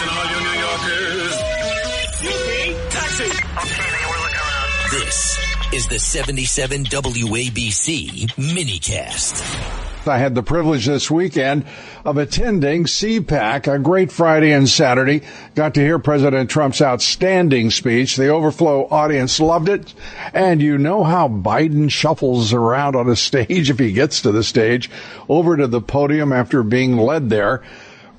Listen, all you New Yorkers. Taxi. Okay, we're looking around. This is the 77 WABC minicast. I had the privilege this weekend of attending CPAC, a great Friday and Saturday. Got to hear President Trump's outstanding speech. The overflow audience loved it. And you know how Biden shuffles around on a stage if he gets to the stage over to the podium after being led there.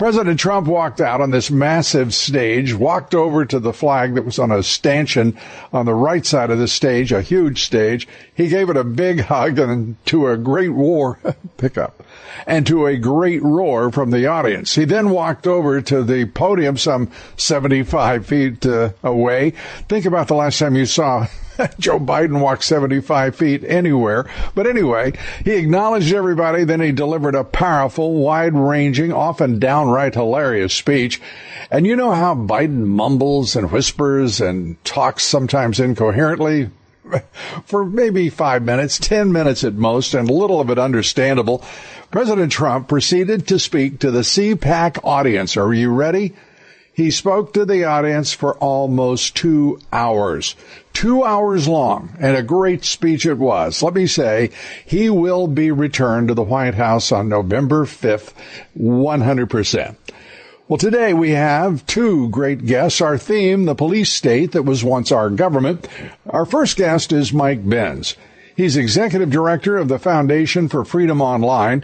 President Trump walked out on this massive stage, walked over to the flag that was on a stanchion on the right side of the stage, a huge stage. He gave it a big hug and to a great war pickup and to a great roar from the audience. He then walked over to the podium some 75 feet uh, away. Think about the last time you saw Joe Biden walk 75 feet anywhere. But anyway, he acknowledged everybody. Then he delivered a powerful, wide ranging, often downright hilarious speech. And you know how Biden mumbles and whispers and talks sometimes incoherently? For maybe five minutes, ten minutes at most, and little of it understandable. President Trump proceeded to speak to the CPAC audience. Are you ready? He spoke to the audience for almost two hours. Two hours long, and a great speech it was. Let me say, he will be returned to the White House on November 5th, 100%. Well, today we have two great guests. Our theme, the police state that was once our government. Our first guest is Mike Benz. He's executive director of the Foundation for Freedom Online.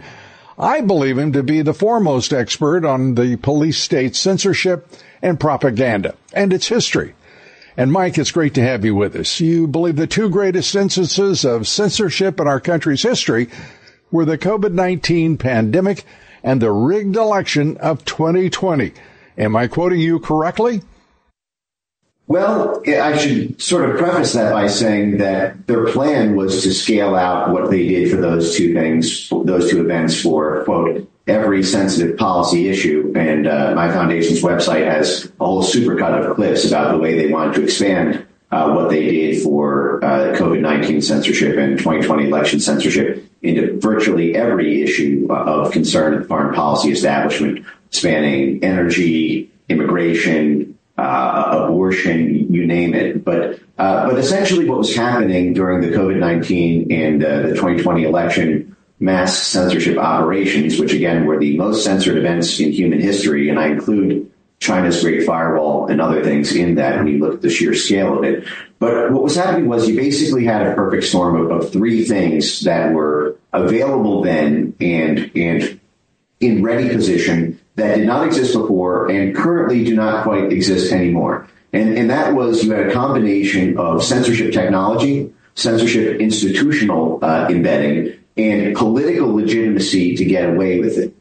I believe him to be the foremost expert on the police state censorship and propaganda and its history. And Mike, it's great to have you with us. You believe the two greatest instances of censorship in our country's history were the COVID-19 pandemic and the rigged election of 2020. Am I quoting you correctly? Well, I should sort of preface that by saying that their plan was to scale out what they did for those two things, those two events for, quote, every sensitive policy issue. And uh, my foundation's website has a whole supercut of clips about the way they wanted to expand uh, what they did for uh, COVID-19 censorship and 2020 election censorship into virtually every issue of concern at the foreign policy establishment, spanning energy, immigration, uh, abortion, you name it. But uh, but essentially, what was happening during the COVID nineteen and uh, the 2020 election mass censorship operations, which again were the most censored events in human history, and I include China's Great Firewall and other things in that when you look at the sheer scale of it. But what was happening was you basically had a perfect storm of, of three things that were available then and and in ready position that did not exist before and currently do not quite exist anymore. And, and that was you had a combination of censorship technology, censorship institutional uh, embedding, and political legitimacy to get away with it.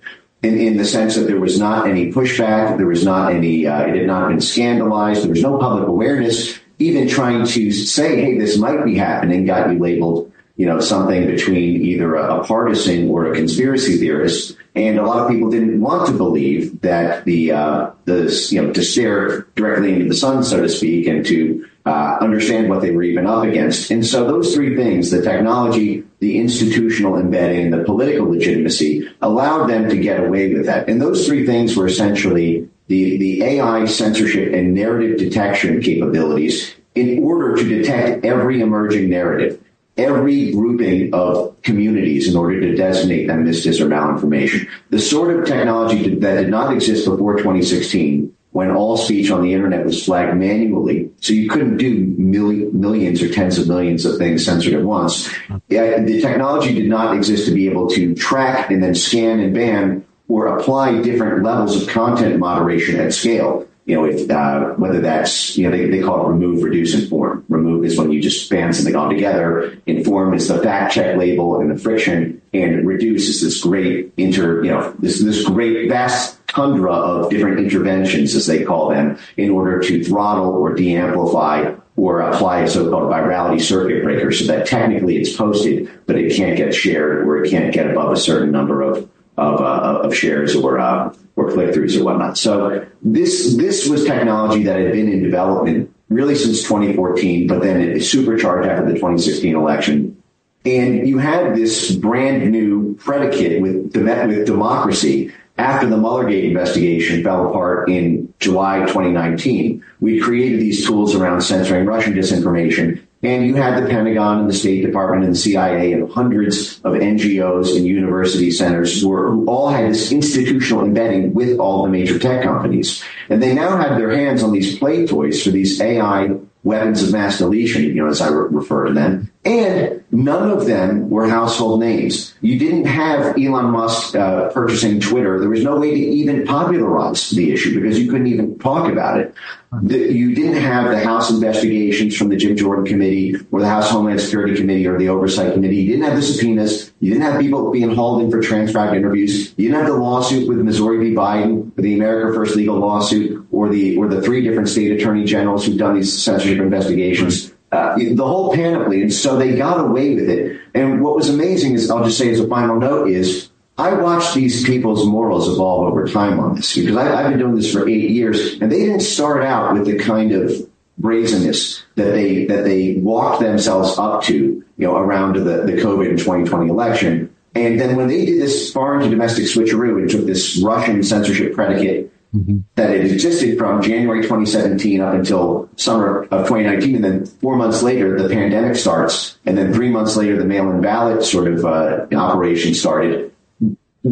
In, in the sense that there was not any pushback, there was not any, uh, it had not been scandalized, there was no public awareness. Even trying to say, hey, this might be happening got you labeled you know, something between either a, partisan or a conspiracy theorist. And a lot of people didn't want to believe that the, uh, the, you know, to stare directly into the sun, so to speak, and to uh, understand what they were even up against. And so those three things, the technology, the institutional embedding, the political legitimacy, allowed them to get away with that. And those three things were essentially the, the AI censorship and narrative detection capabilities in order to detect every emerging narrative every grouping of communities in order to designate them as dis or malinformation. The sort of technology that did not exist before 2016 when all speech on the internet was flagged manually. So you couldn't do millions or tens of millions of things censored at once. The technology did not exist to be able to track and then scan and ban or apply different levels of content moderation at scale you know, uh, whether that's, you know, they, they call it remove, reduce, inform. Remove is when you just ban something altogether. Inform is the fact check label and the friction. And reduce is this great inter, you know, this, this great vast tundra of different interventions, as they call them, in order to throttle or de-amplify or apply a so-called virality circuit breaker so that technically it's posted, but it can't get shared or it can't get above a certain number of of, uh, of shares or uh, or click throughs or whatnot. So this this was technology that had been in development really since 2014, but then it supercharged after the 2016 election. And you had this brand new predicate with with democracy after the Muellergate investigation fell apart in July 2019, we created these tools around censoring Russian disinformation. And you had the Pentagon and the State Department and the CIA and hundreds of NGOs and university centers who, were, who all had this institutional embedding with all the major tech companies. And they now have their hands on these play toys for these AI weapons of mass deletion, you know, as I re- refer to them. And none of them were household names. You didn't have Elon Musk uh, purchasing Twitter. There was no way to even popularize the issue because you couldn't even talk about it. The, you didn't have the House investigations from the Jim Jordan Committee or the House Homeland Security Committee or the Oversight Committee. You didn't have the subpoenas. You didn't have people being hauled in for transcribed interviews. You didn't have the lawsuit with Missouri v. Biden, the America First legal lawsuit, or the or the three different state attorney generals who've done these censorship investigations. Uh, the whole panoply, and so they got away with it. And what was amazing is, I'll just say as a final note, is I watched these people's morals evolve over time on this because I, have been doing this for eight years, and they didn't start out with the kind of brazenness that they that they walked themselves up to, you know, around the, the COVID 2020 election. And then when they did this foreign to domestic switcheroo and took this Russian censorship predicate mm-hmm. that it existed from January 2017 up until summer of 2019, and then four months later the pandemic starts, and then three months later the mail-in ballot sort of uh, operation started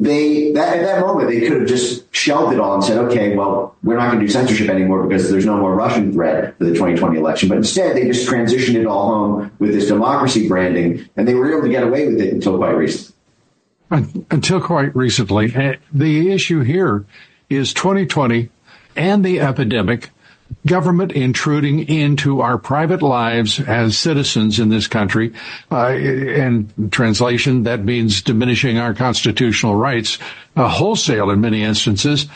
they that, at that moment they could have just shelved it all and said, okay, well, we're not going to do censorship anymore because there's no more Russian threat for the 2020 election. But instead, they just transitioned it all home with this democracy branding, and they were able to get away with it until quite recently. Until quite recently, eh, the issue here is 2020 and the epidemic government intruding into our private lives as citizens in this country. Uh, in translation, that means diminishing our constitutional rights uh, wholesale in many instances.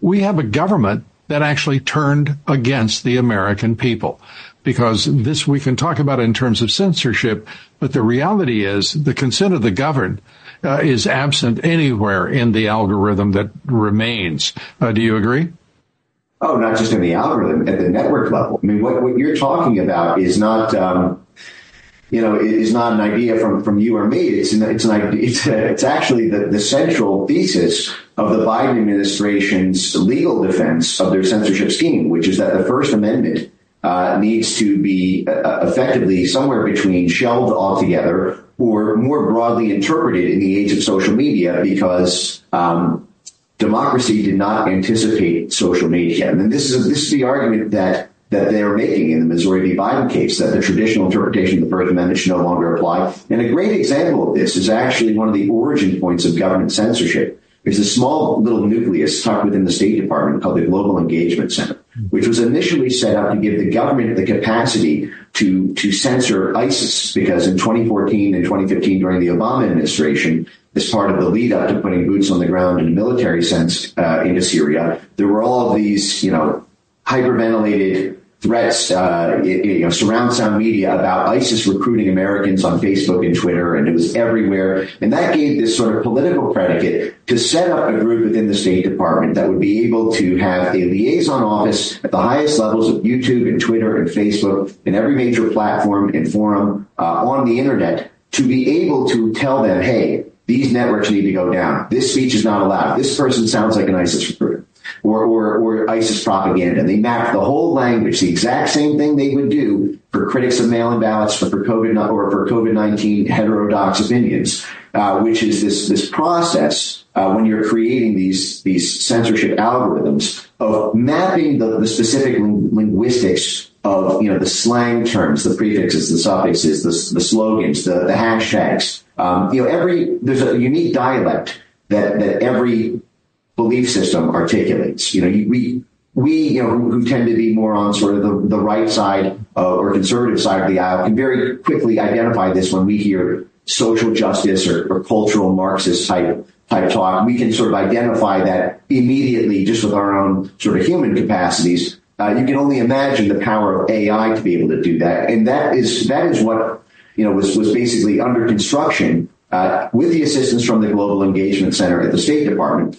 We have a government that actually turned against the American people. Because this we can talk about in terms of censorship, but the reality is the consent of the governed uh, is absent anywhere in the algorithm that remains. Uh, do you agree? Oh, not just in the algorithm, at the network level. I mean, what, what you're talking about is not, um, you know, is not an idea from, from you or me. It's an, it's an idea, it's, a, it's actually the, the central thesis of the Biden administration's legal defense of their censorship scheme, which is that the First Amendment needs to be uh, effectively somewhere between shelved altogether or more broadly interpreted in the age of social media because um, democracy did not anticipate social media. And this is this is the argument that that they're making in the Missouri v. Biden case that the traditional interpretation of the First Amendment should no longer apply. And a great example of this is actually one of the origin points of government censorship. There's a small little nucleus tucked within the State Department called the Global Engagement Center, which was initially set up to give the government the capacity to, to censor ISIS because in 2014 and 2015 during the Obama administration, as part of the lead up to putting boots on the ground in a military sense uh, into Syria, there were all of these, you know, hyperventilated threats, uh, you know, surround sound media about ISIS recruiting Americans on Facebook and Twitter, and it was everywhere. And that gave this sort of political predicate to set up a group within the State Department that would be able to have a liaison office at the highest levels of YouTube and Twitter and Facebook and every major platform and forum uh, on the internet to be able to tell them, hey, these networks need to go down. This speech is not allowed. This person sounds like an ISIS recruiter or, or, or ISIS propaganda. They map the whole language, the exact same thing they would do for critics of mail-in ballots for, for COVID or for COVID-19 heterodox opinions, uh, which is this, this process uh, when you're creating these, these censorship algorithms of mapping the, the specific linguistics of, you know, the slang terms, the prefixes, the suffixes, the, the slogans, the, the hashtags, um, you know, every there's a unique dialect that that every belief system articulates. You know, we we you know who, tend to be more on sort of the, the right side uh, or conservative side of the aisle can very quickly identify this when we hear social justice or, or cultural Marxist type type talk. We can sort of identify that immediately just with our own sort of human capacities. Uh, you can only imagine the power of AI to be able to do that, and that is that is what you know, was, was basically under construction uh, with the assistance from the Global Engagement Center at the State Department.